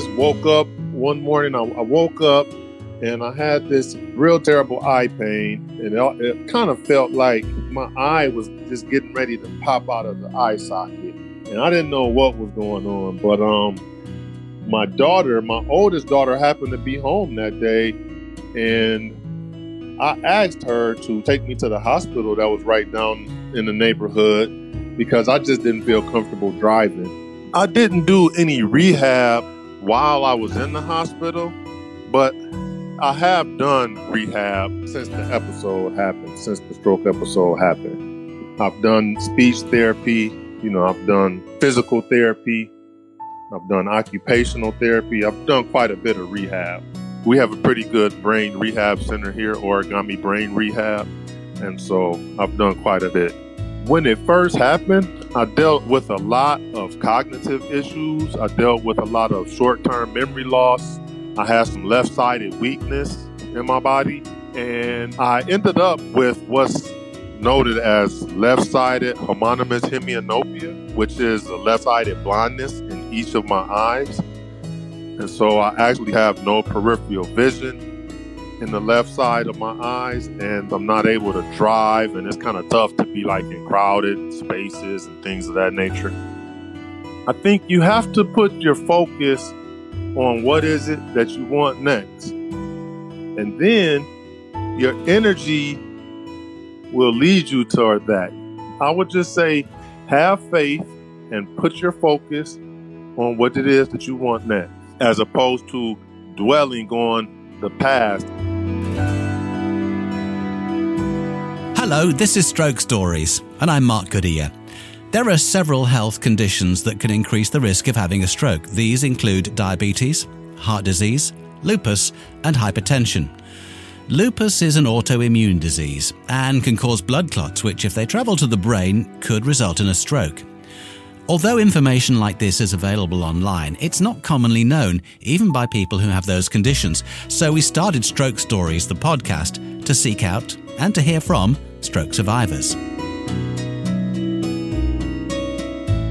just woke up one morning. I, I woke up and I had this real terrible eye pain, and it, it kind of felt like my eye was just getting ready to pop out of the eye socket, and I didn't know what was going on. But um, my daughter, my oldest daughter, happened to be home that day, and I asked her to take me to the hospital that was right down in the neighborhood because I just didn't feel comfortable driving. I didn't do any rehab while I was in the hospital, but I have done rehab since the episode happened, since the stroke episode happened. I've done speech therapy, you know, I've done physical therapy, I've done occupational therapy, I've done quite a bit of rehab. We have a pretty good brain rehab center here, Origami Brain Rehab, and so I've done quite a bit. When it first happened, I dealt with a lot of cognitive issues. I dealt with a lot of short term memory loss. I had some left sided weakness in my body. And I ended up with what's noted as left sided homonymous hemianopia, which is a left sided blindness in each of my eyes. And so I actually have no peripheral vision in the left side of my eyes and I'm not able to drive and it's kind of tough to be like in crowded spaces and things of that nature. I think you have to put your focus on what is it that you want next. And then your energy will lead you toward that. I would just say have faith and put your focus on what it is that you want next as opposed to dwelling on the past Hello, this is Stroke Stories, and I'm Mark Goodyear. There are several health conditions that can increase the risk of having a stroke. These include diabetes, heart disease, lupus, and hypertension. Lupus is an autoimmune disease and can cause blood clots, which, if they travel to the brain, could result in a stroke. Although information like this is available online, it's not commonly known, even by people who have those conditions. So we started Stroke Stories, the podcast, to seek out and to hear from stroke survivors.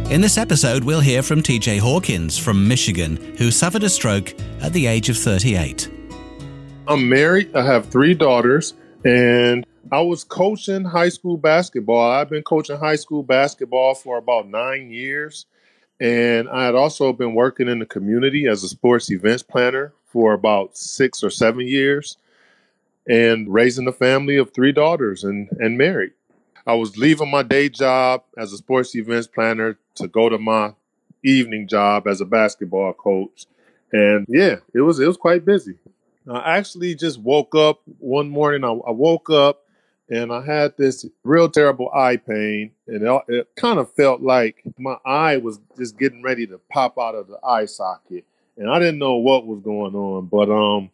In this episode, we'll hear from TJ Hawkins from Michigan, who suffered a stroke at the age of 38. I'm married, I have three daughters, and I was coaching high school basketball. I've been coaching high school basketball for about nine years. And I had also been working in the community as a sports events planner for about six or seven years and raising a family of three daughters and, and married. I was leaving my day job as a sports events planner to go to my evening job as a basketball coach. And yeah, it was it was quite busy. I actually just woke up one morning. I, I woke up and I had this real terrible eye pain, and it, it kind of felt like my eye was just getting ready to pop out of the eye socket, and I didn't know what was going on. But um,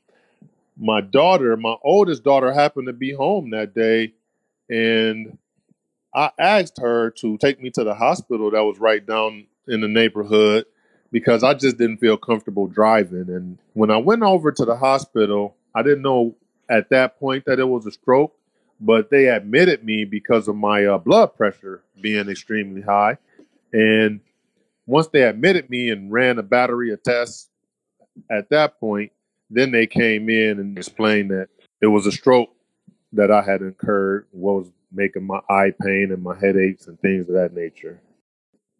my daughter, my oldest daughter, happened to be home that day, and I asked her to take me to the hospital that was right down in the neighborhood because I just didn't feel comfortable driving. And when I went over to the hospital, I didn't know at that point that it was a stroke, but they admitted me because of my uh, blood pressure being extremely high. And once they admitted me and ran a battery of tests at that point, then they came in and explained that it was a stroke that I had incurred, what was making my eye pain and my headaches and things of that nature.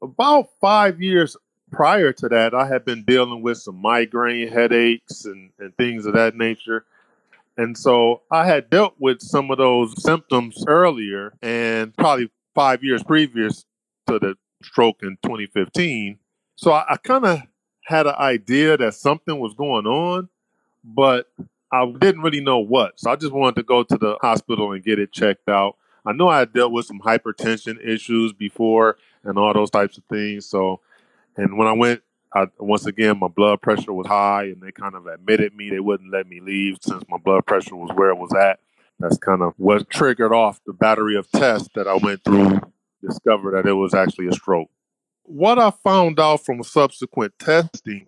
About five years prior to that, I had been dealing with some migraine headaches and, and things of that nature. And so I had dealt with some of those symptoms earlier and probably five years previous to the stroke in 2015. So I, I kind of had an idea that something was going on, but I didn't really know what. So I just wanted to go to the hospital and get it checked out. I know I dealt with some hypertension issues before and all those types of things. So, and when I went, I, once again, my blood pressure was high and they kind of admitted me. They wouldn't let me leave since my blood pressure was where it was at. That's kind of what triggered off the battery of tests that I went through, discovered that it was actually a stroke. What I found out from subsequent testing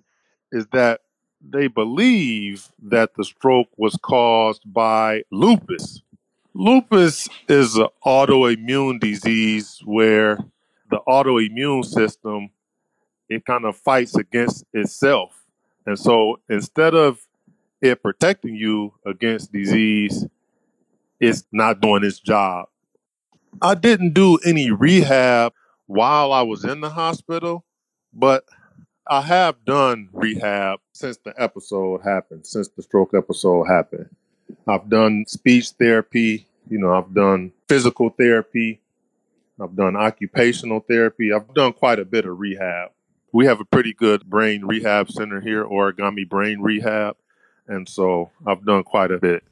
is that they believe that the stroke was caused by lupus. Lupus is an autoimmune disease where the autoimmune system it kind of fights against itself And so instead of it protecting you against disease, it's not doing its job. I didn't do any rehab while I was in the hospital, but I have done rehab since the episode happened, since the stroke episode happened. I've done speech therapy, you know, I've done physical therapy, I've done occupational therapy, I've done quite a bit of rehab. We have a pretty good brain rehab center here, Origami Brain Rehab, and so I've done quite a bit.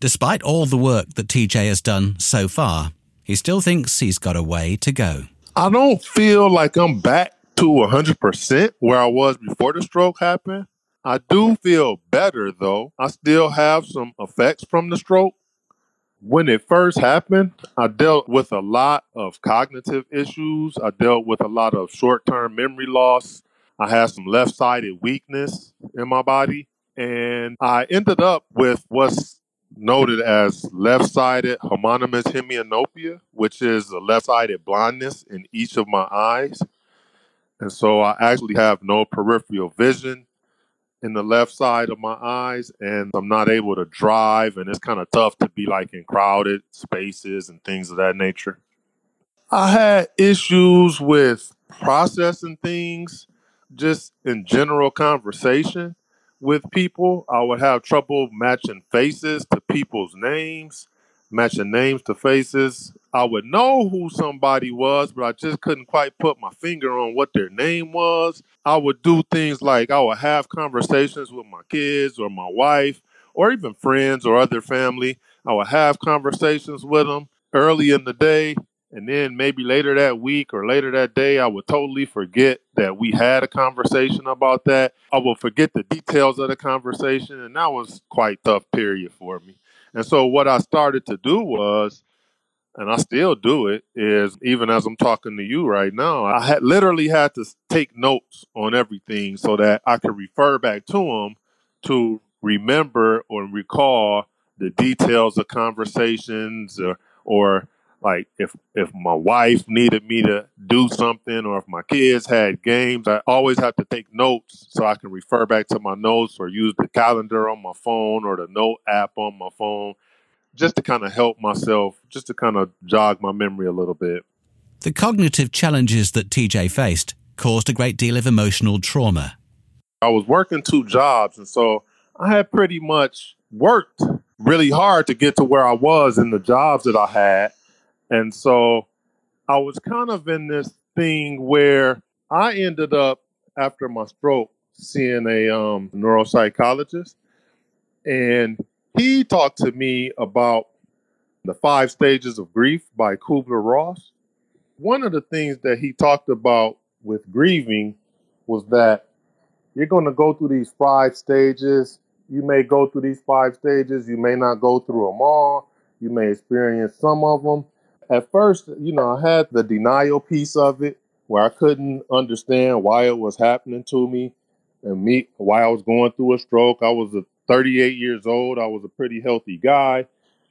Despite all the work that TJ has done so far, he still thinks he's got a way to go. I don't feel like I'm back to 100% where I was before the stroke happened. I do feel better though. I still have some effects from the stroke. When it first happened, I dealt with a lot of cognitive issues. I dealt with a lot of short term memory loss. I had some left sided weakness in my body. And I ended up with what's noted as left sided homonymous hemianopia, which is a left sided blindness in each of my eyes. And so I actually have no peripheral vision in the left side of my eyes and I'm not able to drive and it's kind of tough to be like in crowded spaces and things of that nature. I had issues with processing things just in general conversation with people. I would have trouble matching faces to people's names, matching names to faces. I would know who somebody was, but I just couldn't quite put my finger on what their name was. I would do things like I would have conversations with my kids or my wife or even friends or other family. I would have conversations with them early in the day. And then maybe later that week or later that day, I would totally forget that we had a conversation about that. I would forget the details of the conversation. And that was quite tough period for me. And so what I started to do was and I still do it, is even as I'm talking to you right now, I had literally had to take notes on everything so that I could refer back to them to remember or recall the details of conversations or, or like if if my wife needed me to do something or if my kids had games, I always have to take notes so I can refer back to my notes or use the calendar on my phone or the note app on my phone just to kind of help myself, just to kind of jog my memory a little bit. The cognitive challenges that TJ faced caused a great deal of emotional trauma. I was working two jobs, and so I had pretty much worked really hard to get to where I was in the jobs that I had. And so I was kind of in this thing where I ended up, after my stroke, seeing a um, neuropsychologist. And he talked to me about the five stages of grief by Kubler Ross. One of the things that he talked about with grieving was that you're going to go through these five stages. You may go through these five stages. You may not go through them all. You may experience some of them. At first, you know, I had the denial piece of it where I couldn't understand why it was happening to me and me why I was going through a stroke. I was a 38 years old. I was a pretty healthy guy.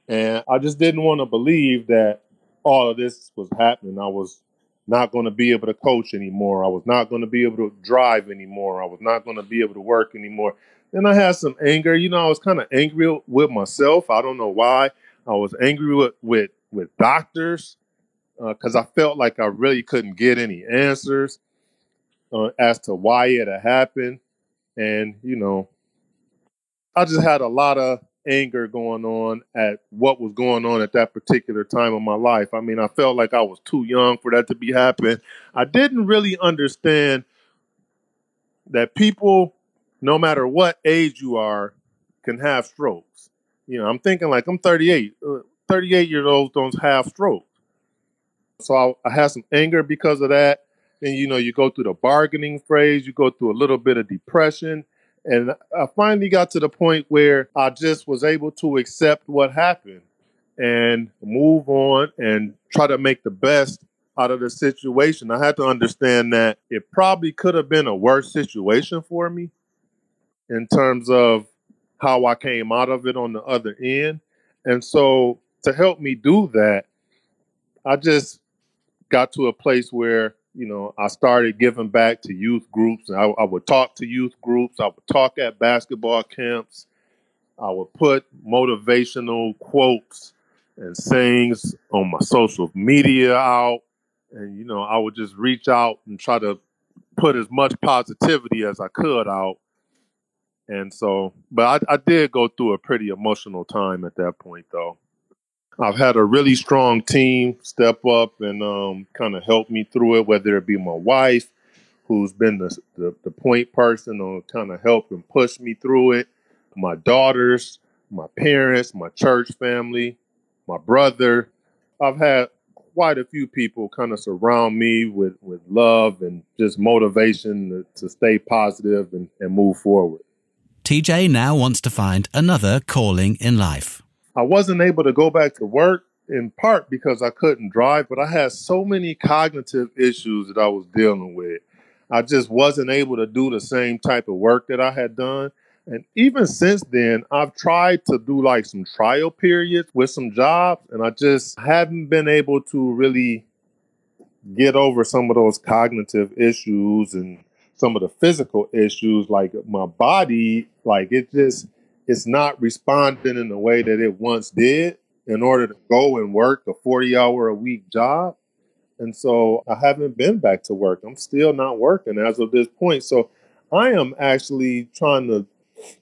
And I just didn't want to believe that all of this was happening. I was not going to be able to coach anymore. I was not going to be able to drive anymore. I was not going to be able to work anymore. Then I had some anger. You know, I was kind of angry with myself. I don't know why. I was angry with with with doctors because uh, I felt like I really couldn't get any answers uh, as to why it had happened. And you know, I just had a lot of anger going on at what was going on at that particular time of my life. I mean, I felt like I was too young for that to be happening. I didn't really understand that people, no matter what age you are, can have strokes. You know, I'm thinking like I'm 38. Uh, 38 years old don't have strokes. So I, I had some anger because of that. Then you know, you go through the bargaining phase, you go through a little bit of depression and I finally got to the point where I just was able to accept what happened and move on and try to make the best out of the situation. I had to understand that it probably could have been a worse situation for me in terms of how I came out of it on the other end. And so to help me do that, I just got to a place where you know, I started giving back to youth groups. I, I would talk to youth groups. I would talk at basketball camps. I would put motivational quotes and sayings on my social media out. And, you know, I would just reach out and try to put as much positivity as I could out. And so, but I, I did go through a pretty emotional time at that point, though. I've had a really strong team step up and um, kind of help me through it, whether it be my wife, who's been the, the, the point person on kind of help and push me through it, my daughters, my parents, my church family, my brother. I've had quite a few people kind of surround me with, with love and just motivation to, to stay positive and, and move forward. TJ now wants to find another calling in life. I wasn't able to go back to work in part because I couldn't drive, but I had so many cognitive issues that I was dealing with. I just wasn't able to do the same type of work that I had done. And even since then, I've tried to do like some trial periods with some jobs, and I just haven't been able to really get over some of those cognitive issues and some of the physical issues. Like my body, like it just, it's not responding in the way that it once did in order to go and work a 40 hour a week job. And so I haven't been back to work. I'm still not working as of this point. So I am actually trying to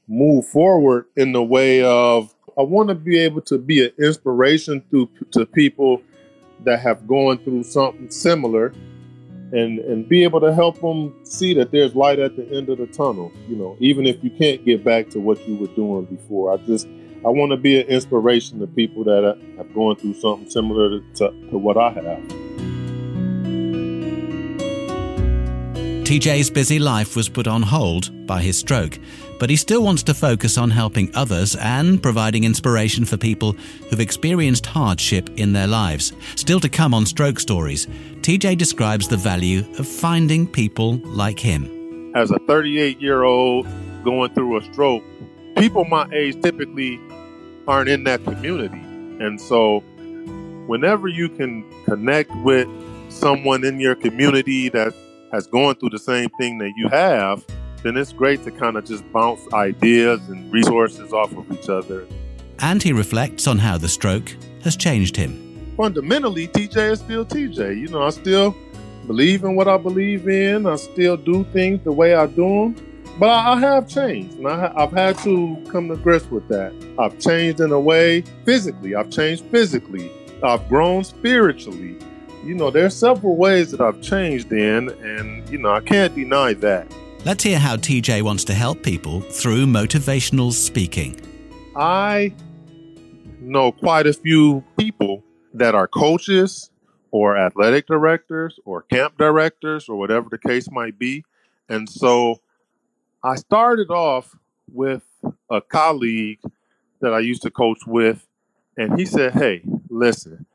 move forward in the way of I want to be able to be an inspiration to to people that have gone through something similar and and be able to help them see that there's light at the end of the tunnel you know even if you can't get back to what you were doing before i just i want to be an inspiration to people that have gone through something similar to, to, to what i have TJ's busy life was put on hold by his stroke, but he still wants to focus on helping others and providing inspiration for people who've experienced hardship in their lives. Still to come on Stroke Stories, TJ describes the value of finding people like him. As a 38 year old going through a stroke, people my age typically aren't in that community. And so, whenever you can connect with someone in your community that has gone through the same thing that you have, then it's great to kind of just bounce ideas and resources off of each other. And he reflects on how the stroke has changed him. Fundamentally, TJ is still TJ. You know, I still believe in what I believe in. I still do things the way I do them. But I, have changed, and I, have had to come to grips with that. I've changed in a way physically. I've changed physically. I've grown spiritually you know, there's several ways that I've changed in, and, you know, I can't deny that. Let's hear how TJ wants to help people through motivational speaking. I know quite a few people that are coaches or athletic directors or camp directors or whatever the case might be. And so I started off with a colleague that I used to coach with, and he said, Hey, listen,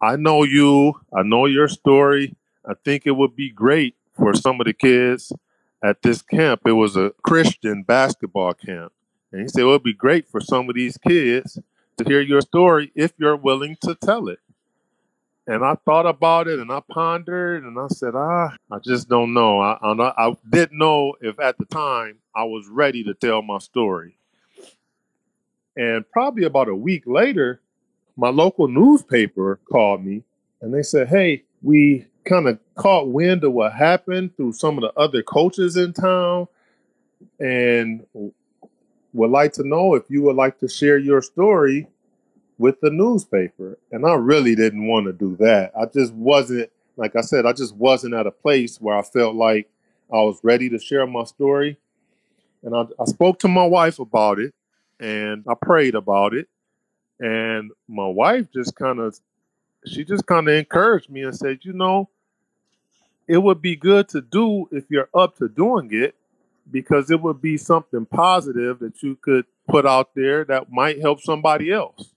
I know you. I know your story. I think it would be great for some of the kids at this camp. It was a Christian basketball camp. And he said, it would be great for some of these kids to hear your story if you're willing to tell it. And I thought about it and I pondered and I said, ah, I just don't know. I, I, I didn't know if at the time I was ready to tell my story. And probably about a week later, my local newspaper called me and they said, Hey, we kind of caught wind of what happened through some of the other coaches in town and would like to know if you would like to share your story with the newspaper. And I really didn't want to do that. I just wasn't, like I said, I just wasn't at a place where I felt like I was ready to share my story. And I, I spoke to my wife about it and I prayed about it. And my wife just kind of, she just kind of encouraged me and said, you know, it would be good to do if you're up to doing it because it would be something positive that you could put out there that might help somebody else.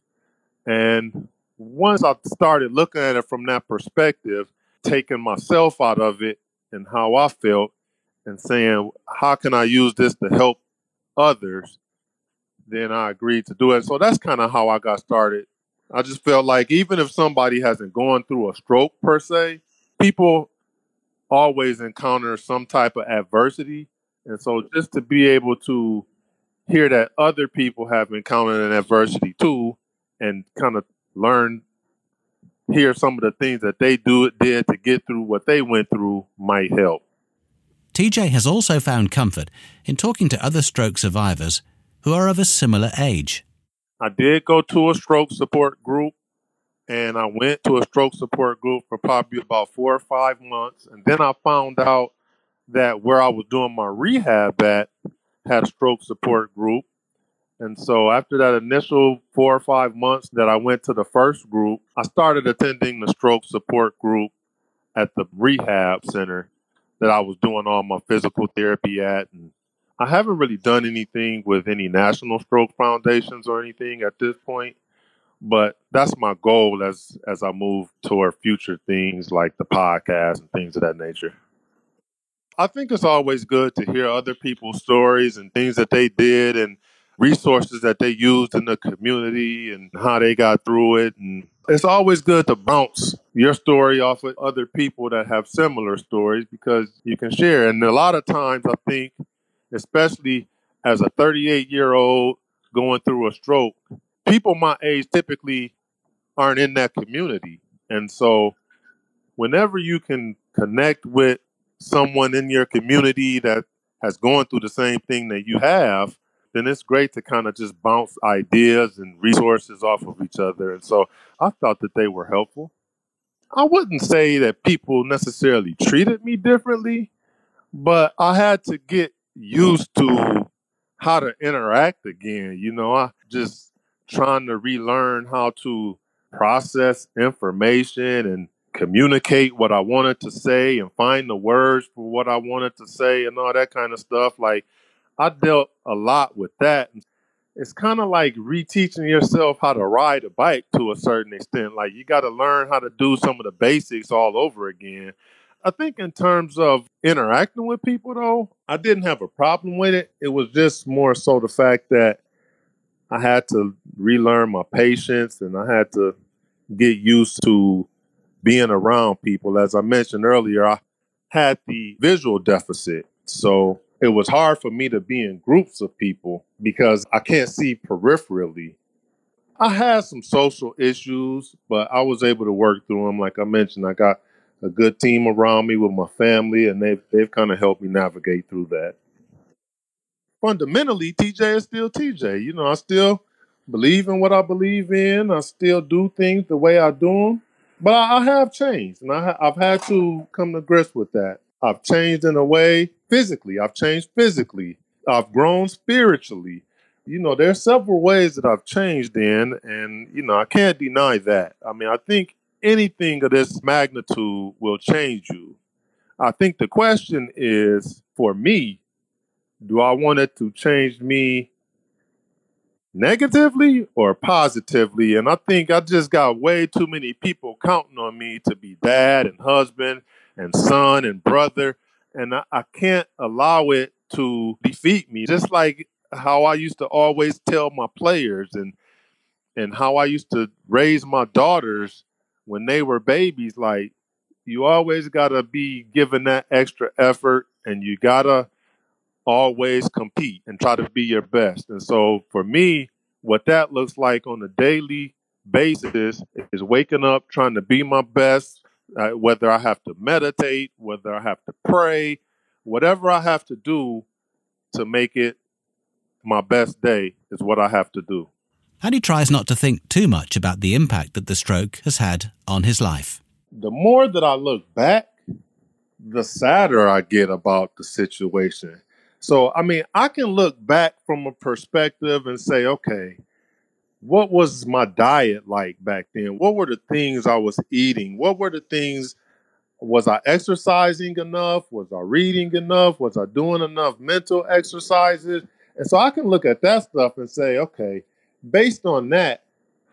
And once I started looking at it from that perspective, taking myself out of it and how I felt and saying, how can I use this to help others? then I agreed to do it. So that's kind of how I got started. I just felt like even if somebody hasn't gone through a stroke per se, people always encounter some type of adversity. And so just to be able to hear that other people have encountered an adversity too and kind of learn hear some of the things that they do did to get through what they went through might help. TJ has also found comfort in talking to other stroke survivors who are of a similar age. I did go to a stroke support group and I went to a stroke support group for probably about four or five months. And then I found out that where I was doing my rehab at had a stroke support group. And so after that initial four or five months that I went to the first group, I started attending the stroke support group at the rehab center that I was doing all my physical therapy at. And I haven't really done anything with any national stroke foundations or anything at this point but that's my goal as as I move toward future things like the podcast and things of that nature. I think it's always good to hear other people's stories and things that they did and resources that they used in the community and how they got through it and it's always good to bounce your story off of other people that have similar stories because you can share and a lot of times I think especially as a 38 year old going through a stroke people my age typically aren't in that community. And so whenever you can connect with someone in your community that has gone through the same thing that you have, then it's great to kind of just bounce ideas and resources off of each other. And so I thought that they were helpful. I wouldn't say that people necessarily treated me differently, but I had to get used to how to interact again. You know, I just trying to relearn how to process information and communicate what I wanted to say and find the words for what I wanted to say and all that kind of stuff. Like I dealt a lot with that. It's kind of like reteaching yourself how to ride a bike to a certain extent. Like you got to learn how to do some of the basics all over again. I think in terms of interacting with people though, I didn't have a problem with it. It was just more so the fact that I had to relearn my patience and I had to get used to being around people. As I mentioned earlier, I had the visual deficit. So it was hard for me to be in groups of people because I can't see peripherally. I had some social issues, but I was able to work through them. Like I mentioned, I got a good team around me with my family, and they've, they've kind of helped me navigate through that fundamentally, TJ is still TJ. You know, I still believe in what I believe in. I still do things the way I do them. But I, I have changed, and I, I've had to come to grips with that. I've changed in a way physically. I've changed physically. I've grown spiritually. You know, there's several ways that I've changed in, and you know, I can't deny that. I mean, I think anything of this magnitude will change you. I think the question is for me, do I want it to change me negatively or positively? And I think I just got way too many people counting on me to be dad and husband and son and brother. And I, I can't allow it to defeat me. Just like how I used to always tell my players and and how I used to raise my daughters when they were babies, like you always gotta be given that extra effort and you gotta always compete and try to be your best. And so for me, what that looks like on a daily basis is waking up, trying to be my best, uh, whether I have to meditate, whether I have to pray, whatever I have to do to make it my best day is what I have to do. And he tries not to think too much about the impact that the stroke has had on his life. The more that I look back, the sadder I get about the situation. So, I mean, I can look back from a perspective and say, okay, what was my diet like back then? What were the things I was eating? What were the things? Was I exercising enough? Was I reading enough? Was I doing enough mental exercises? And so I can look at that stuff and say, okay, based on that,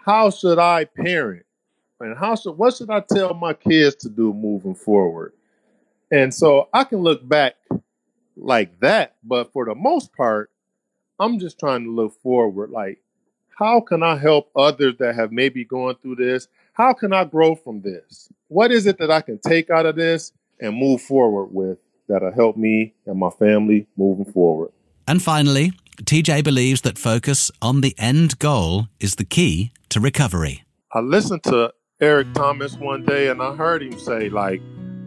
how should I parent? And how should what should I tell my kids to do moving forward? And so I can look back like that. But for the most part, I'm just trying to look forward. Like, how can I help others that have maybe gone through this? How can I grow from this? What is it that I can take out of this and move forward with that'll help me and my family moving forward. And finally, TJ believes that focus on the end goal is the key to recovery. I listened to Eric Thomas one day and I heard him say, like,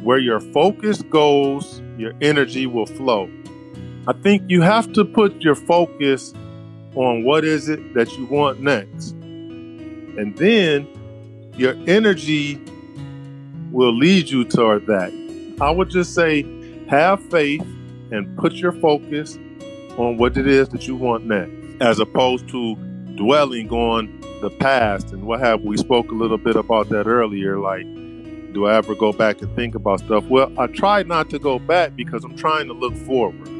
where your focus goes, your energy will flow. I think you have to put your focus on what is it that you want next. And then your energy will lead you toward that. I would just say have faith and put your focus on what it is that you want next, as opposed to dwelling on the past and what have we spoke a little bit about that earlier like do i ever go back and think about stuff? Well i try not to go back because i'm trying to look forward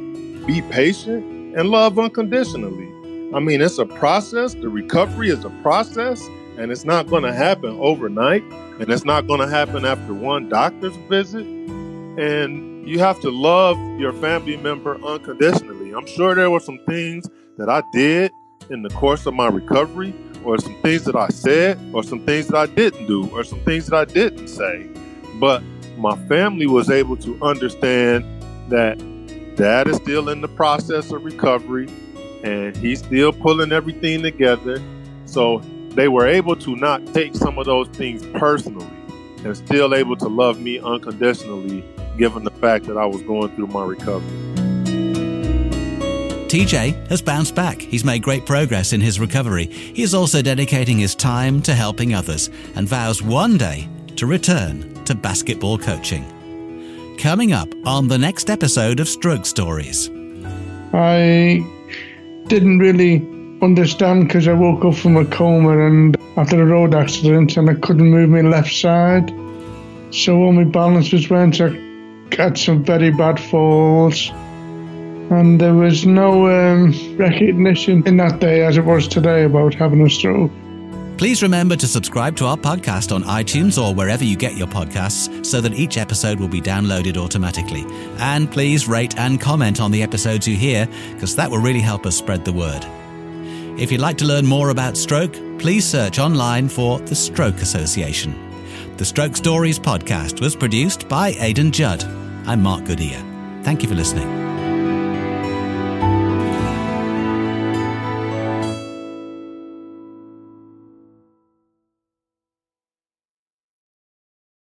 be patient and love unconditionally. I mean it's a process. The recovery is a process and it's not going to happen overnight and it's not going to happen after one doctor's visit. And you have to love your family member unconditionally. I'm sure there were some things that i did in the course of my recovery or some things that I said, or some things that I didn't do, or some things that I didn't say. But my family was able to understand that dad is still in the process of recovery and he's still pulling everything together. So they were able to not take some of those things personally and still able to love me unconditionally, given the fact that I was going through my recovery. TJ has bounced back. He's made great progress in his recovery. He is also dedicating his time to helping others and vows one day to return to basketball coaching. Coming up on the next episode of Stroke Stories. I didn't really understand because I woke up from a coma and after a road accident and I couldn't move my left side. So all my balances went. I had some very bad falls and there was no um, recognition in that day as it was today about having a stroke. Please remember to subscribe to our podcast on iTunes or wherever you get your podcasts so that each episode will be downloaded automatically. And please rate and comment on the episodes you hear because that will really help us spread the word. If you'd like to learn more about stroke, please search online for the Stroke Association. The Stroke Stories podcast was produced by Aidan Judd. I'm Mark Goodyear. Thank you for listening.